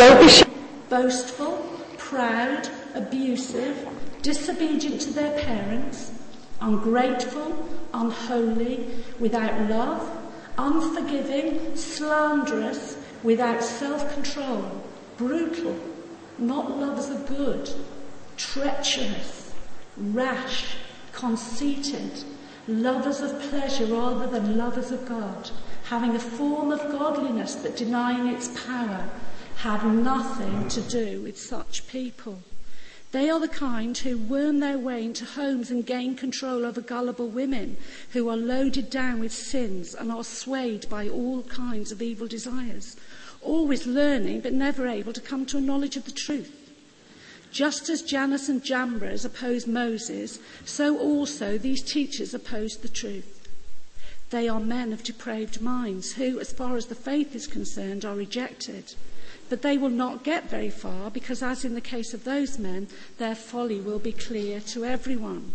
Don't be boastful, proud, abusive, disobedient to their parents, ungrateful, unholy, without love, unforgiving, slanderous, without self-control, brutal, not lovers of good, treacherous, rash, conceited, lovers of pleasure rather than lovers of God, having a form of godliness but denying its power, have nothing to do with such people. They are the kind who worm their way into homes and gain control over gullible women who are loaded down with sins and are swayed by all kinds of evil desires, always learning but never able to come to a knowledge of the truth. Just as Jannes and Jambres opposed Moses, so also these teachers opposed the truth. They are men of depraved minds who, as far as the faith is concerned, are rejected. But they will not get very far because, as in the case of those men, their folly will be clear to everyone.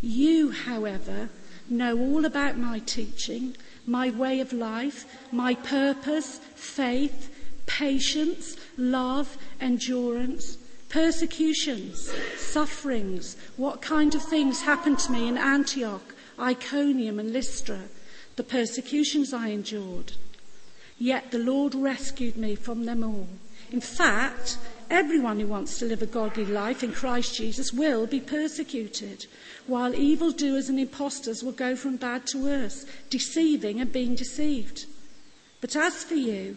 You, however, know all about my teaching, my way of life, my purpose, faith, patience, love, endurance, persecutions, sufferings, what kind of things happened to me in Antioch, Iconium, and Lystra, the persecutions I endured. Yet the Lord rescued me from them all. In fact, everyone who wants to live a godly life in Christ Jesus will be persecuted, while evildoers and impostors will go from bad to worse, deceiving and being deceived. But as for you,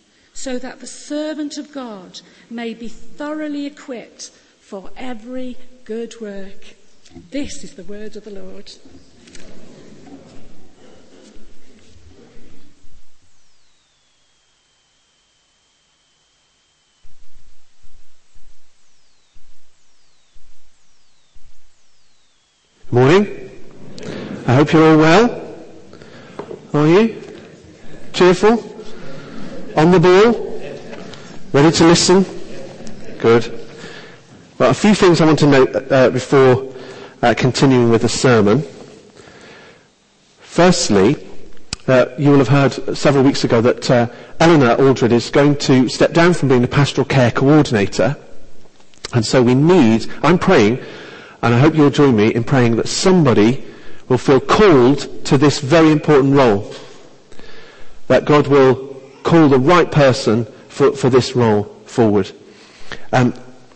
so that the servant of God may be thoroughly equipped for every good work. This is the word of the Lord. Morning. I hope you're all well. Are you? Cheerful? On the ball? Ready to listen? Good. Well, a few things I want to note uh, before uh, continuing with the sermon. Firstly, uh, you will have heard several weeks ago that uh, Eleanor Aldred is going to step down from being the pastoral care coordinator. And so we need, I'm praying, and I hope you'll join me in praying that somebody will feel called to this very important role. That God will call the right person for, for this role forward. Um,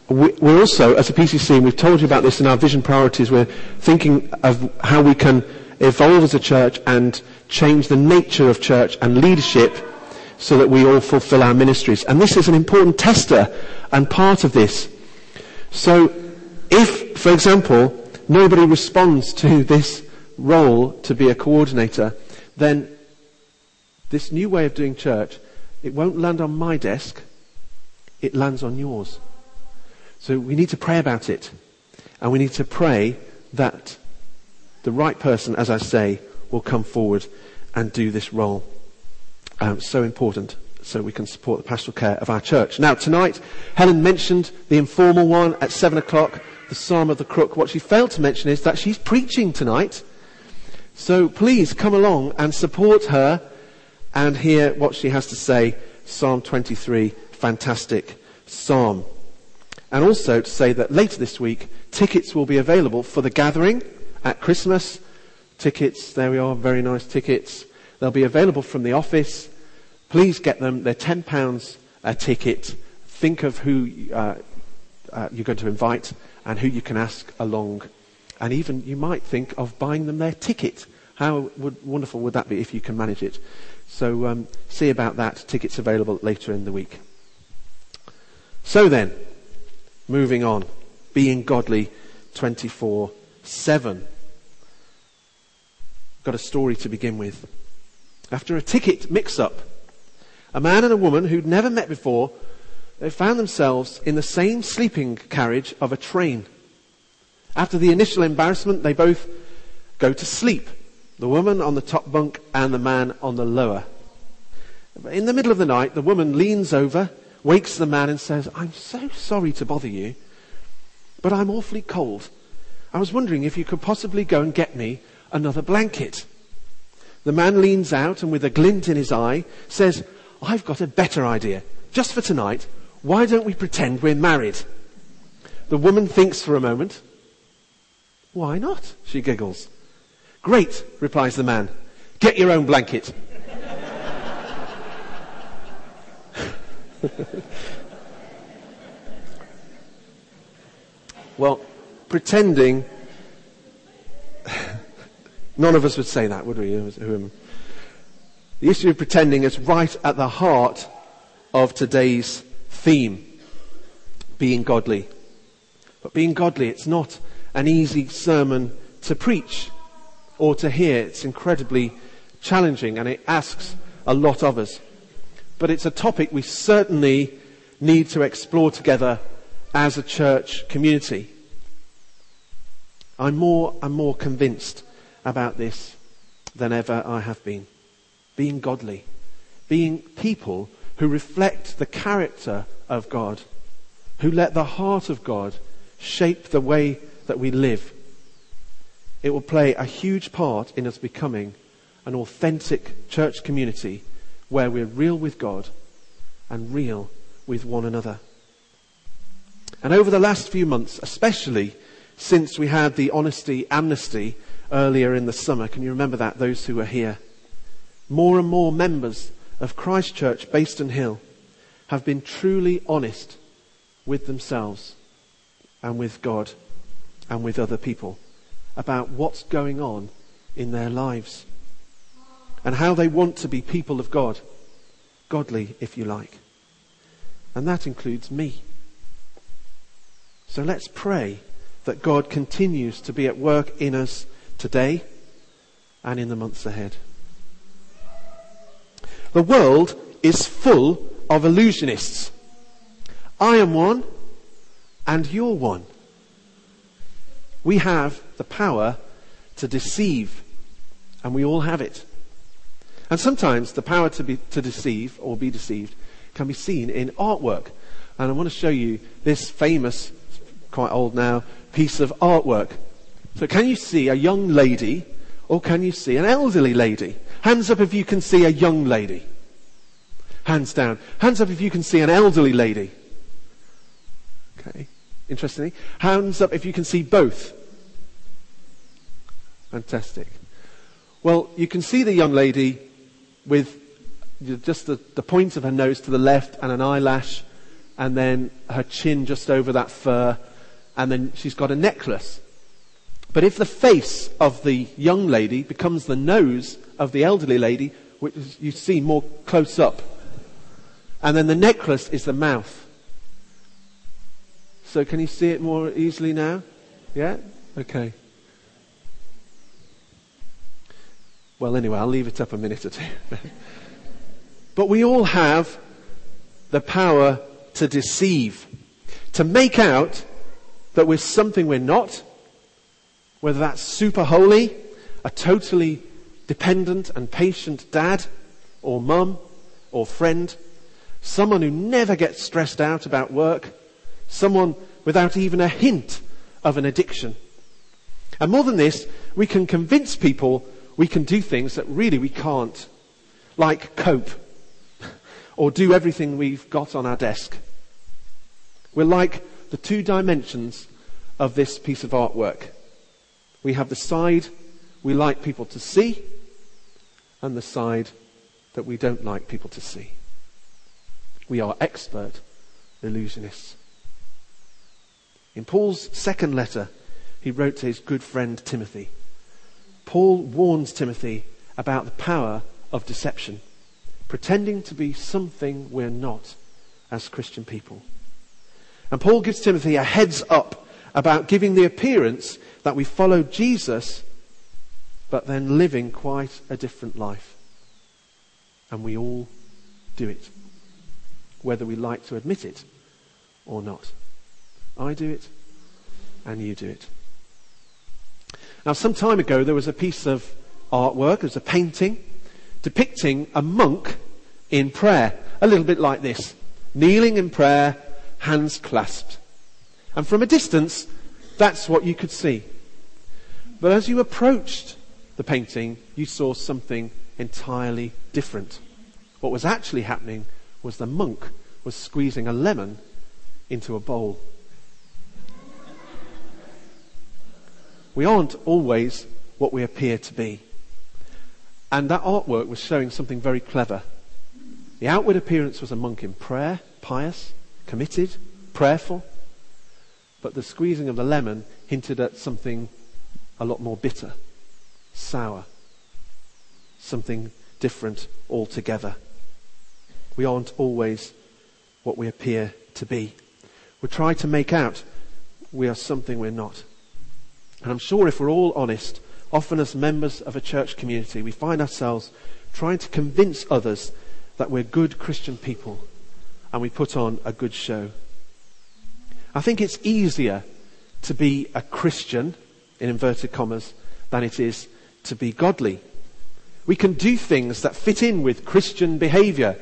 we, we're also, as a PCC, and we've told you about this in our vision priorities, we're thinking of how we can evolve as a church and change the nature of church and leadership so that we all fulfill our ministries. And this is an important tester and part of this. So if, for example, nobody responds to this role to be a coordinator, then this new way of doing church, it won't land on my desk, it lands on yours. So we need to pray about it. And we need to pray that the right person, as I say, will come forward and do this role. Um, so important so we can support the pastoral care of our church. Now, tonight, Helen mentioned the informal one at seven o'clock, the Psalm of the Crook. What she failed to mention is that she's preaching tonight. So please come along and support her and hear what she has to say. Psalm 23, fantastic psalm. And also to say that later this week, tickets will be available for the gathering at Christmas. Tickets, there we are, very nice tickets. They'll be available from the office. Please get them. They're £10 a ticket. Think of who uh, uh, you're going to invite and who you can ask along. And even you might think of buying them their ticket. How would, wonderful would that be if you can manage it? So um, see about that. Tickets available later in the week. So then, moving on. Being godly 24 7. Got a story to begin with. After a ticket mix up, a man and a woman who'd never met before they found themselves in the same sleeping carriage of a train. After the initial embarrassment, they both go to sleep. The woman on the top bunk and the man on the lower. In the middle of the night, the woman leans over, wakes the man and says, I'm so sorry to bother you, but I'm awfully cold. I was wondering if you could possibly go and get me another blanket. The man leans out and with a glint in his eye says, I've got a better idea. Just for tonight, why don't we pretend we're married? The woman thinks for a moment. Why not? She giggles. Great, replies the man. Get your own blanket. well, pretending, none of us would say that, would we? The issue of pretending is right at the heart of today's theme being godly. But being godly, it's not an easy sermon to preach or to hear. It's incredibly challenging and it asks a lot of us. But it's a topic we certainly need to explore together as a church community. I'm more and more convinced about this than ever I have been. Being godly. Being people who reflect the character of God. Who let the heart of God shape the way that we live. It will play a huge part in us becoming an authentic church community where we're real with God and real with one another. And over the last few months, especially since we had the honesty amnesty earlier in the summer, can you remember that, those who were here? More and more members of Christchurch Bayston Hill have been truly honest with themselves and with God and with other people about what's going on in their lives and how they want to be people of God, godly if you like. And that includes me. So let's pray that God continues to be at work in us today and in the months ahead. The world is full of illusionists. I am one and you're one. We have the power to deceive and we all have it. And sometimes the power to, be, to deceive or be deceived can be seen in artwork. And I want to show you this famous, quite old now, piece of artwork. So can you see a young lady or can you see an elderly lady? Hands up if you can see a young lady. Hands down. Hands up if you can see an elderly lady. Okay. Interestingly. Hands up if you can see both. Fantastic. Well, you can see the young lady with just the, the point of her nose to the left and an eyelash, and then her chin just over that fur, and then she's got a necklace. But if the face of the young lady becomes the nose of the elderly lady, which you see more close up, and then the necklace is the mouth. So can you see it more easily now? Yeah? Okay. Well, anyway, I'll leave it up a minute or two. but we all have the power to deceive, to make out that we're something we're not, whether that's super holy, a totally dependent and patient dad, or mum, or friend, someone who never gets stressed out about work, someone without even a hint of an addiction. And more than this, we can convince people we can do things that really we can't, like cope or do everything we've got on our desk. We're like the two dimensions of this piece of artwork. We have the side we like people to see and the side that we don't like people to see. We are expert illusionists. In Paul's second letter, he wrote to his good friend Timothy. Paul warns Timothy about the power of deception, pretending to be something we're not as Christian people. And Paul gives Timothy a heads up about giving the appearance that we follow Jesus, but then living quite a different life. And we all do it. whether we like to admit it or not. I do it, and you do it. Now, some time ago, there was a piece of artwork, there was a painting depicting a monk in prayer, a little bit like this, kneeling in prayer, hands clasped. And from a distance, that's what you could see. But as you approached the painting, you saw something entirely different. What was actually happening was the monk was squeezing a lemon into a bowl. We aren't always what we appear to be. And that artwork was showing something very clever. The outward appearance was a monk in prayer, pious, committed, prayerful. But the squeezing of the lemon hinted at something a lot more bitter, sour, something different altogether. We aren't always what we appear to be. We try to make out we are something we're not. And I'm sure if we're all honest, often as members of a church community, we find ourselves trying to convince others that we're good Christian people and we put on a good show. I think it's easier to be a Christian, in inverted commas, than it is to be godly. We can do things that fit in with Christian behavior,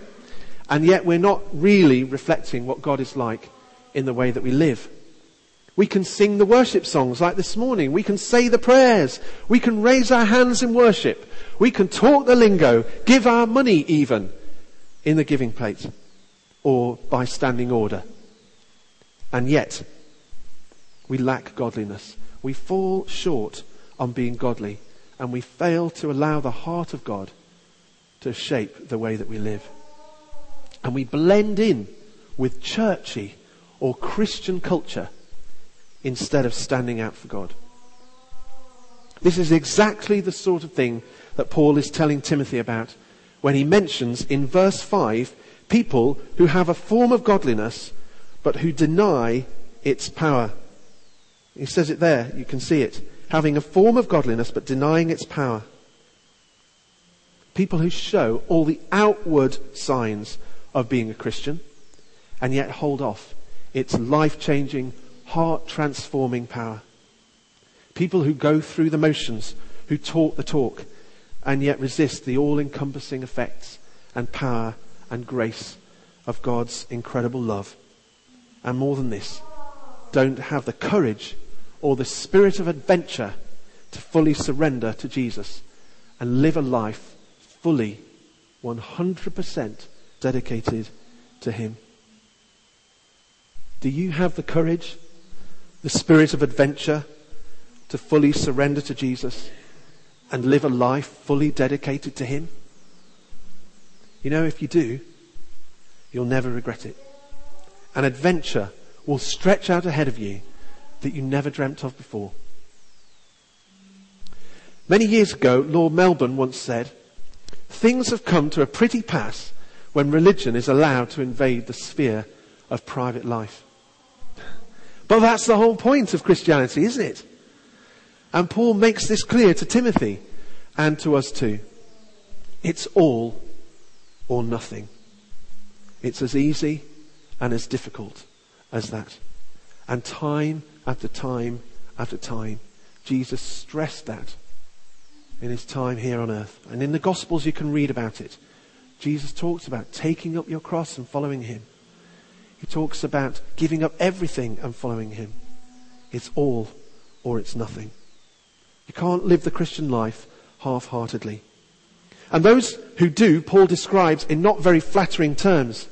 and yet we're not really reflecting what God is like in the way that we live. We can sing the worship songs like this morning. We can say the prayers. We can raise our hands in worship. We can talk the lingo, give our money even in the giving plate or by standing order. And yet, we lack godliness. We fall short on being godly and we fail to allow the heart of God to shape the way that we live. And we blend in with churchy or Christian culture instead of standing out for God. This is exactly the sort of thing that Paul is telling Timothy about when he mentions in verse 5 people who have a form of godliness but who deny its power. He says it there, you can see it. Having a form of godliness but denying its power. People who show all the outward signs of being a Christian and yet hold off its life changing, heart transforming power. People who go through the motions, who talk the talk, and yet resist the all encompassing effects and power and grace of God's incredible love. And more than this, don't have the courage or the spirit of adventure to fully surrender to Jesus and live a life fully 100% dedicated to Him. Do you have the courage, the spirit of adventure to fully surrender to Jesus and live a life fully dedicated to Him? You know, if you do, you'll never regret it. An adventure will stretch out ahead of you that you never dreamt of before. Many years ago, Lord Melbourne once said, Things have come to a pretty pass when religion is allowed to invade the sphere of private life. But that's the whole point of Christianity, isn't it? And Paul makes this clear to Timothy and to us too. It's all or nothing. It's as easy and as difficult as that. And time after time after time, Jesus stressed that in his time here on earth. And in the Gospels, you can read about it. Jesus talks about taking up your cross and following him. He talks about giving up everything and following him. It's all or it's nothing. You can't live the Christian life half-heartedly. And those who do, Paul describes in not very flattering terms.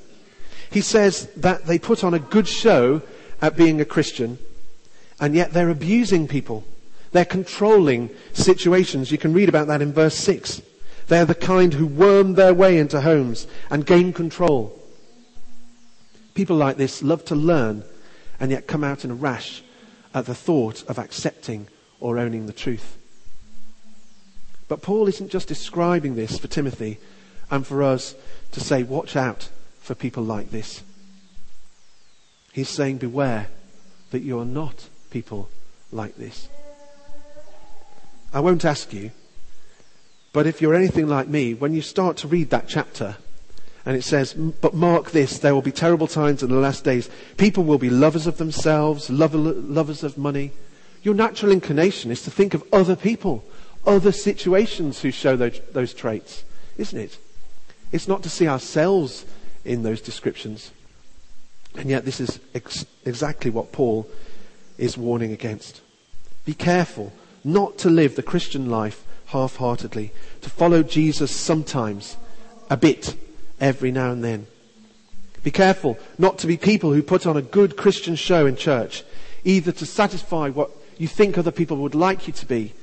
He says that they put on a good show at being a Christian, and yet they're abusing people. They're controlling situations. You can read about that in verse 6. They're the kind who worm their way into homes and gain control. People like this love to learn and yet come out in a rash at the thought of accepting or owning the truth. But Paul isn't just describing this for Timothy and for us to say, watch out for people like this. He's saying, beware that you're not people like this. I won't ask you, but if you're anything like me, when you start to read that chapter And it says, but mark this, there will be terrible times in the last days. People will be lovers of themselves, lovers of money. Your natural inclination is to think of other people, other situations who show those, those traits, isn't it? It's not to see ourselves in those descriptions. And yet this is ex- exactly what Paul is warning against. Be careful not to live the Christian life half-heartedly, to follow Jesus sometimes, a bit, every now and then. Be careful not to be people who put on a good Christian show in church, either to satisfy what you think other people would like you to be,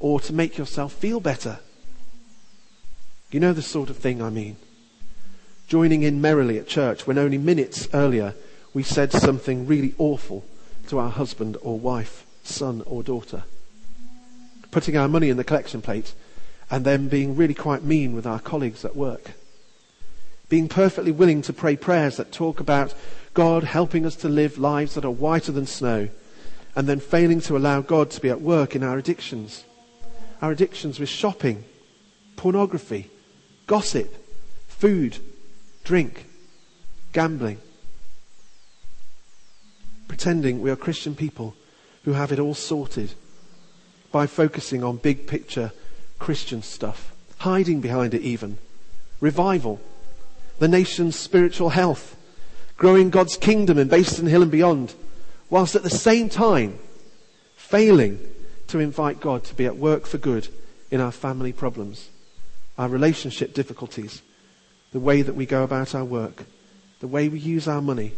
or to make yourself feel better. You know the sort of thing I mean. Joining in merrily at church when only minutes earlier we said something really awful to our husband or wife, son or daughter. Putting our money in the collection plate and then being really quite mean with our colleagues at work being perfectly willing to pray prayers that talk about God helping us to live lives that are whiter than snow, and then failing to allow God to be at work in our addictions. Our addictions with shopping, pornography, gossip, food, drink, gambling. Pretending we are Christian people who have it all sorted by focusing on big picture Christian stuff, hiding behind it even. Revival, the nation's spiritual health, growing God's kingdom in Bayston Hill and beyond, whilst at the same time failing to invite God to be at work for good in our family problems, our relationship difficulties, the way that we go about our work, the way we use our money,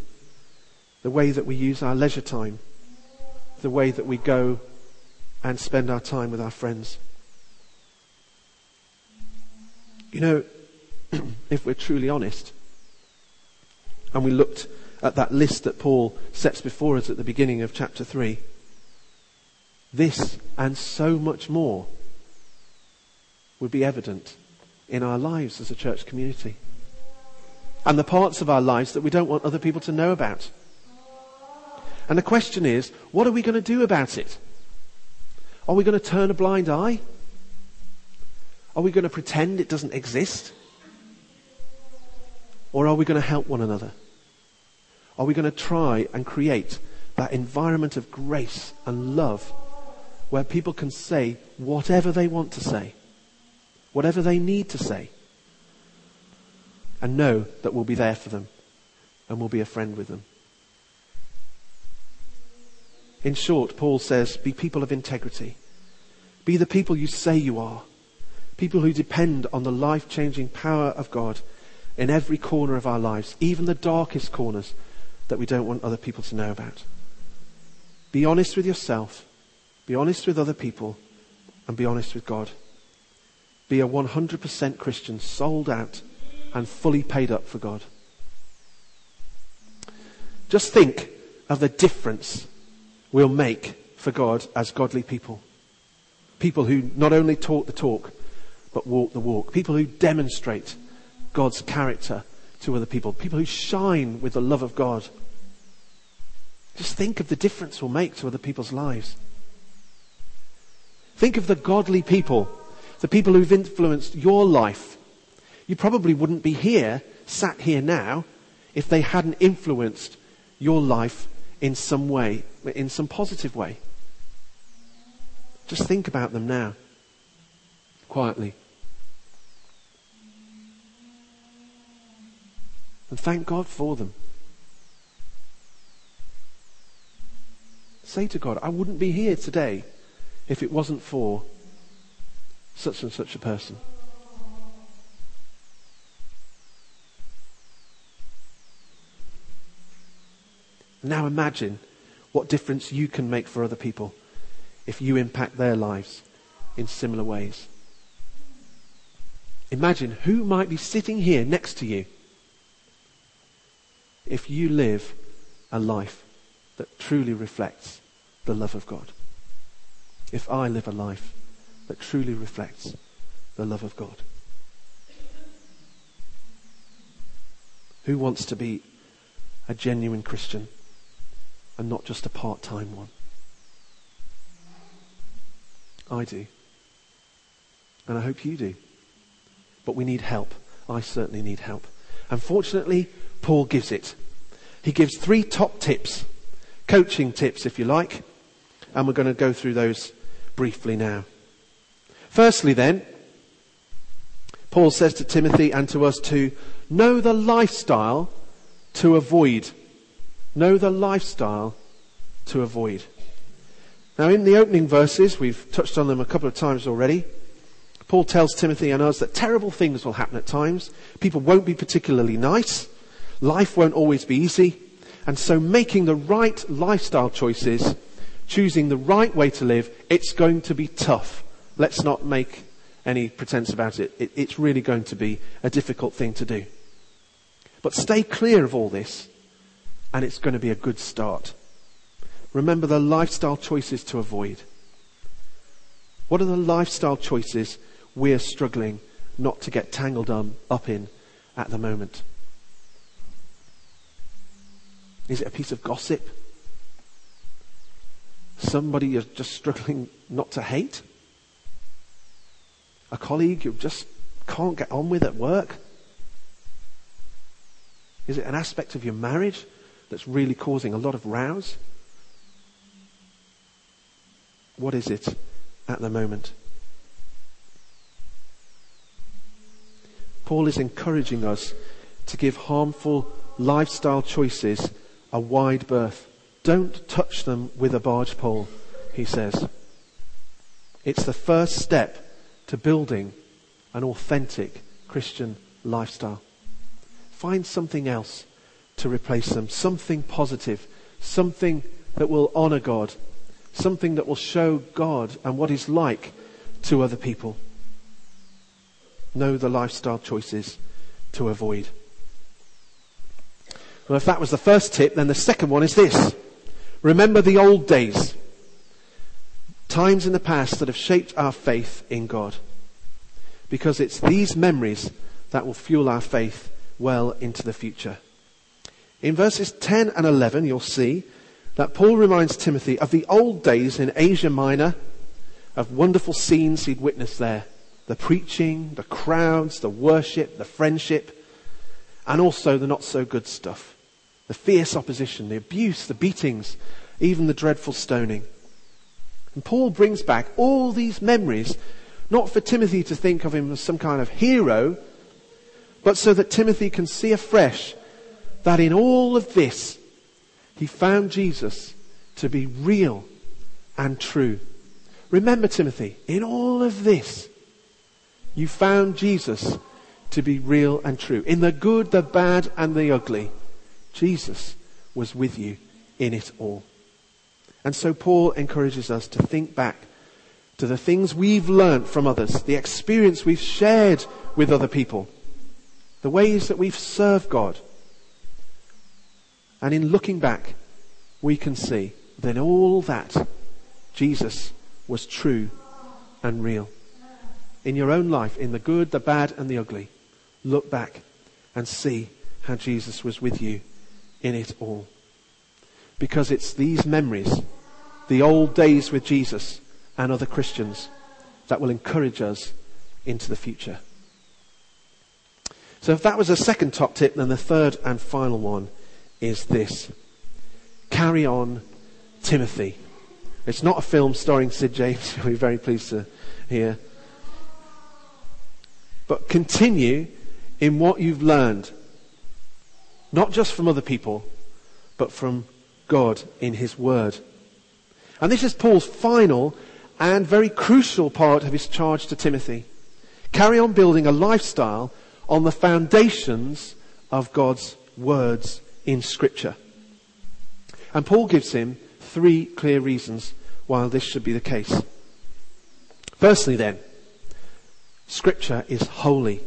the way that we use our leisure time, the way that we go and spend our time with our friends. You know, if we're truly honest, and we looked at that list that Paul sets before us at the beginning of chapter 3, this and so much more would be evident in our lives as a church community. And the parts of our lives that we don't want other people to know about. And the question is, what are we going to do about it? Are we going to turn a blind eye? Are we going to pretend it doesn't exist? Or are we going to help one another? Are we going to try and create that environment of grace and love where people can say whatever they want to say, whatever they need to say, and know that we'll be there for them and we'll be a friend with them? In short, Paul says, be people of integrity. Be the people you say you are. People who depend on the life changing power of God in every corner of our lives, even the darkest corners that we don't want other people to know about. Be honest with yourself, be honest with other people, and be honest with God. Be a 100% Christian, sold out and fully paid up for God. Just think of the difference we'll make for God as godly people. People who not only talk the talk, but walk the walk. People who demonstrate God's character to other people, people who shine with the love of God. Just think of the difference we'll make to other people's lives. Think of the godly people, the people who've influenced your life. You probably wouldn't be here, sat here now, if they hadn't influenced your life in some way, in some positive way. Just think about them now, quietly. And thank God for them. Say to God, I wouldn't be here today if it wasn't for such and such a person. Now imagine what difference you can make for other people if you impact their lives in similar ways. Imagine who might be sitting here next to you if you live a life that truly reflects the love of God. If I live a life that truly reflects the love of God. Who wants to be a genuine Christian and not just a part time one? I do. And I hope you do. But we need help. I certainly need help. Unfortunately, Paul gives it. He gives three top tips, coaching tips if you like, and we're going to go through those briefly now. Firstly then, Paul says to Timothy and to us to know the lifestyle to avoid. Know the lifestyle to avoid. Now in the opening verses, we've touched on them a couple of times already, Paul tells Timothy and us that terrible things will happen at times. People won't be particularly nice. Life won't always be easy. And so making the right lifestyle choices, choosing the right way to live, it's going to be tough. Let's not make any pretense about it. it it's really going to be a difficult thing to do. But stay clear of all this, and it's going to be a good start. Remember the lifestyle choices to avoid. What are the lifestyle choices we're struggling not to get tangled um, up in at the moment? Is it a piece of gossip? Somebody you're just struggling not to hate? A colleague you just can't get on with at work? Is it an aspect of your marriage that's really causing a lot of rows? What is it at the moment? Paul is encouraging us to give harmful lifestyle choices a wide berth. Don't touch them with a barge pole, he says. It's the first step to building an authentic Christian lifestyle. Find something else to replace them, something positive, something that will honor God, something that will show God and what He's like to other people know the lifestyle choices to avoid. Well, if that was the first tip, then the second one is this. Remember the old days. Times in the past that have shaped our faith in God. Because it's these memories that will fuel our faith well into the future. In verses 10 and 11, you'll see that Paul reminds Timothy of the old days in Asia Minor, of wonderful scenes he'd witnessed there the preaching, the crowds, the worship, the friendship, and also the not so good stuff. The fierce opposition, the abuse, the beatings, even the dreadful stoning. And Paul brings back all these memories, not for Timothy to think of him as some kind of hero, but so that Timothy can see afresh that in all of this, he found Jesus to be real and true. Remember, Timothy, in all of this, you found Jesus to be real and true. In the good, the bad, and the ugly, Jesus was with you in it all. And so Paul encourages us to think back to the things we've learned from others, the experience we've shared with other people, the ways that we've served God. And in looking back, we can see that in all that, Jesus was true and real in your own life, in the good, the bad, and the ugly, look back and see how Jesus was with you in it all. Because it's these memories, the old days with Jesus and other Christians, that will encourage us into the future. So if that was a second top tip, then the third and final one is this. Carry on Timothy. It's not a film starring Sid James, be very pleased to hear. But continue in what you've learned. Not just from other people, but from God in His Word. And this is Paul's final and very crucial part of his charge to Timothy. Carry on building a lifestyle on the foundations of God's words in Scripture. And Paul gives him three clear reasons why this should be the case. Firstly, then, Scripture is holy.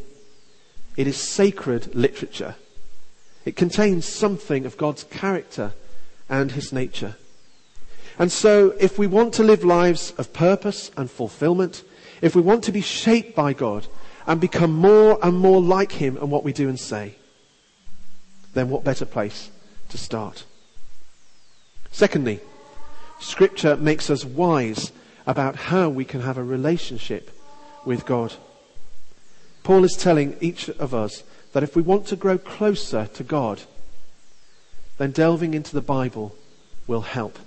It is sacred literature. It contains something of God's character and His nature. And so, if we want to live lives of purpose and fulfillment, if we want to be shaped by God and become more and more like Him in what we do and say, then what better place to start? Secondly, Scripture makes us wise about how we can have a relationship with God. Paul is telling each of us that if we want to grow closer to God, then delving into the Bible will help.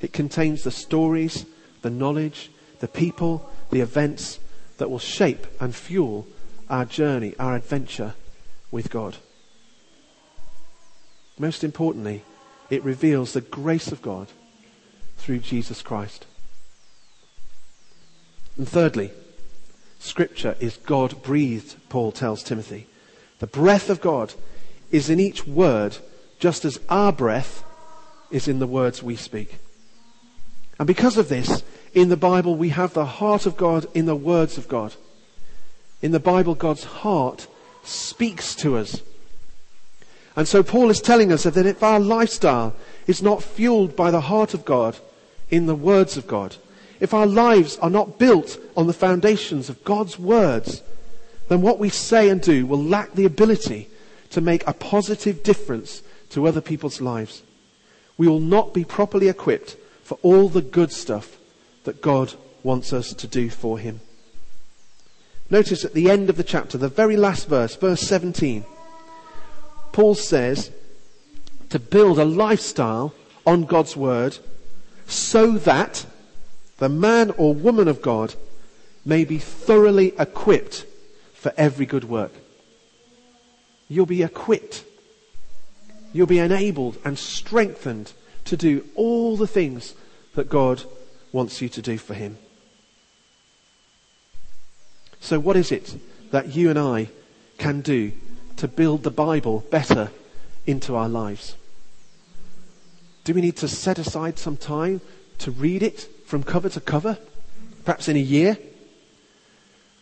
It contains the stories, the knowledge, the people, the events that will shape and fuel our journey, our adventure with God. Most importantly, it reveals the grace of God through Jesus Christ. And thirdly, Scripture is God breathed, Paul tells Timothy. The breath of God is in each word, just as our breath is in the words we speak. And because of this, in the Bible, we have the heart of God in the words of God. In the Bible, God's heart speaks to us. And so Paul is telling us that if our lifestyle is not fueled by the heart of God in the words of God, if our lives are not built on the foundations of God's words, then what we say and do will lack the ability to make a positive difference to other people's lives. We will not be properly equipped for all the good stuff that God wants us to do for Him. Notice at the end of the chapter, the very last verse, verse 17, Paul says to build a lifestyle on God's Word so that the man or woman of God may be thoroughly equipped for every good work. You'll be equipped. You'll be enabled and strengthened to do all the things that God wants you to do for Him. So, what is it that you and I can do to build the Bible better into our lives? Do we need to set aside some time to read it from cover to cover? Perhaps in a year?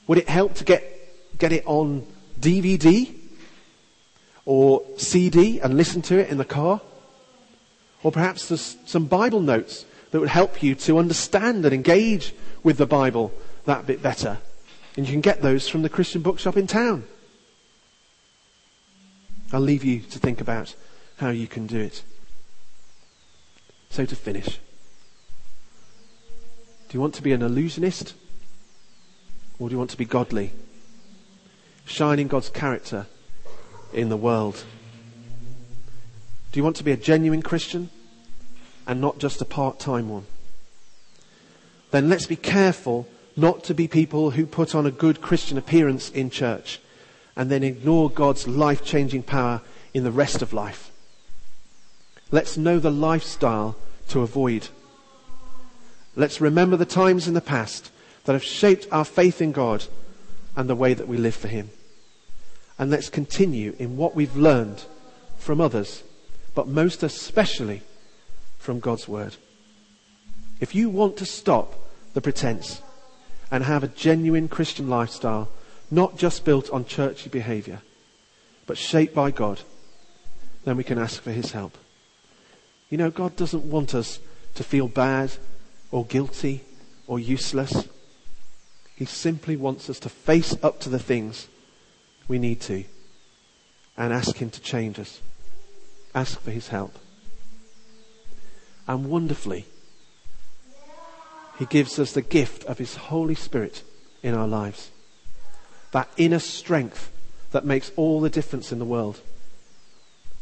Would it help to get, get it on DVD or CD and listen to it in the car? Or perhaps there's some Bible notes that would help you to understand and engage with the Bible that bit better. And you can get those from the Christian bookshop in town. I'll leave you to think about how you can do it. So to finish, do you want to be an illusionist? Or do you want to be godly? Shining God's character in the world. Do you want to be a genuine Christian and not just a part-time one? Then let's be careful not to be people who put on a good Christian appearance in church and then ignore God's life-changing power in the rest of life. Let's know the lifestyle to avoid. Let's remember the times in the past that have shaped our faith in God and the way that we live for Him. And let's continue in what we've learned from others, but most especially from God's Word. If you want to stop the pretense and have a genuine Christian lifestyle, not just built on churchy behavior, but shaped by God, then we can ask for His help. You know, God doesn't want us to feel bad or guilty or useless. He simply wants us to face up to the things we need to and ask Him to change us. Ask for His help. And wonderfully, He gives us the gift of His Holy Spirit in our lives. That inner strength that makes all the difference in the world.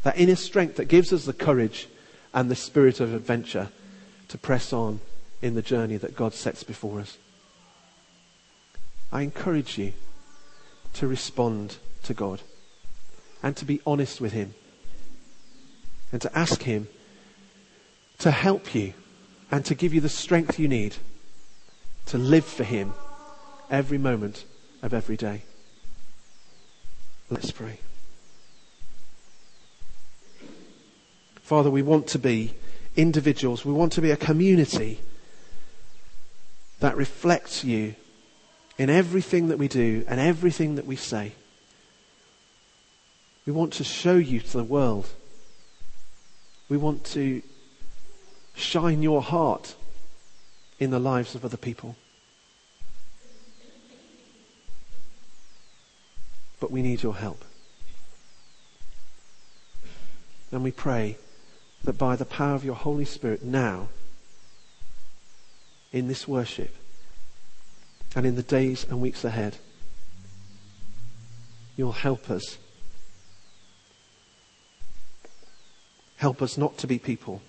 That inner strength that gives us the courage and the spirit of adventure to press on in the journey that God sets before us. I encourage you to respond to God and to be honest with Him and to ask Him to help you and to give you the strength you need to live for Him every moment of every day. Let's pray. Father, we want to be individuals. We want to be a community that reflects you in everything that we do and everything that we say. We want to show you to the world. We want to shine your heart in the lives of other people. But we need your help. And we pray that by the power of your Holy Spirit now, in this worship, and in the days and weeks ahead. You'll help us. Help us not to be people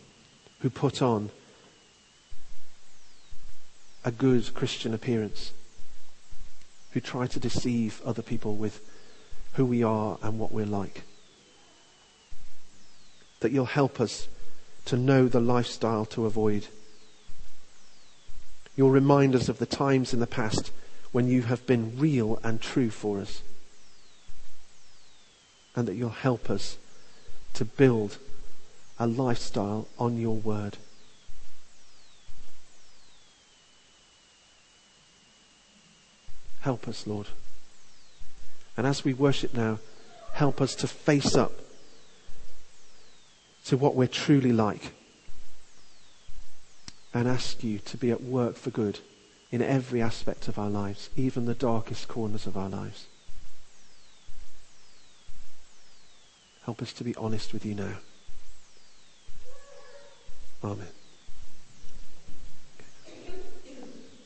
who put on a good Christian appearance, who try to deceive other people with who we are and what we're like. That you'll help us to know the lifestyle to avoid You'll remind us of the times in the past when you have been real and true for us. And that you'll help us to build a lifestyle on your word. Help us, Lord. And as we worship now, help us to face up to what we're truly like and ask you to be at work for good in every aspect of our lives, even the darkest corners of our lives. Help us to be honest with you now. Amen.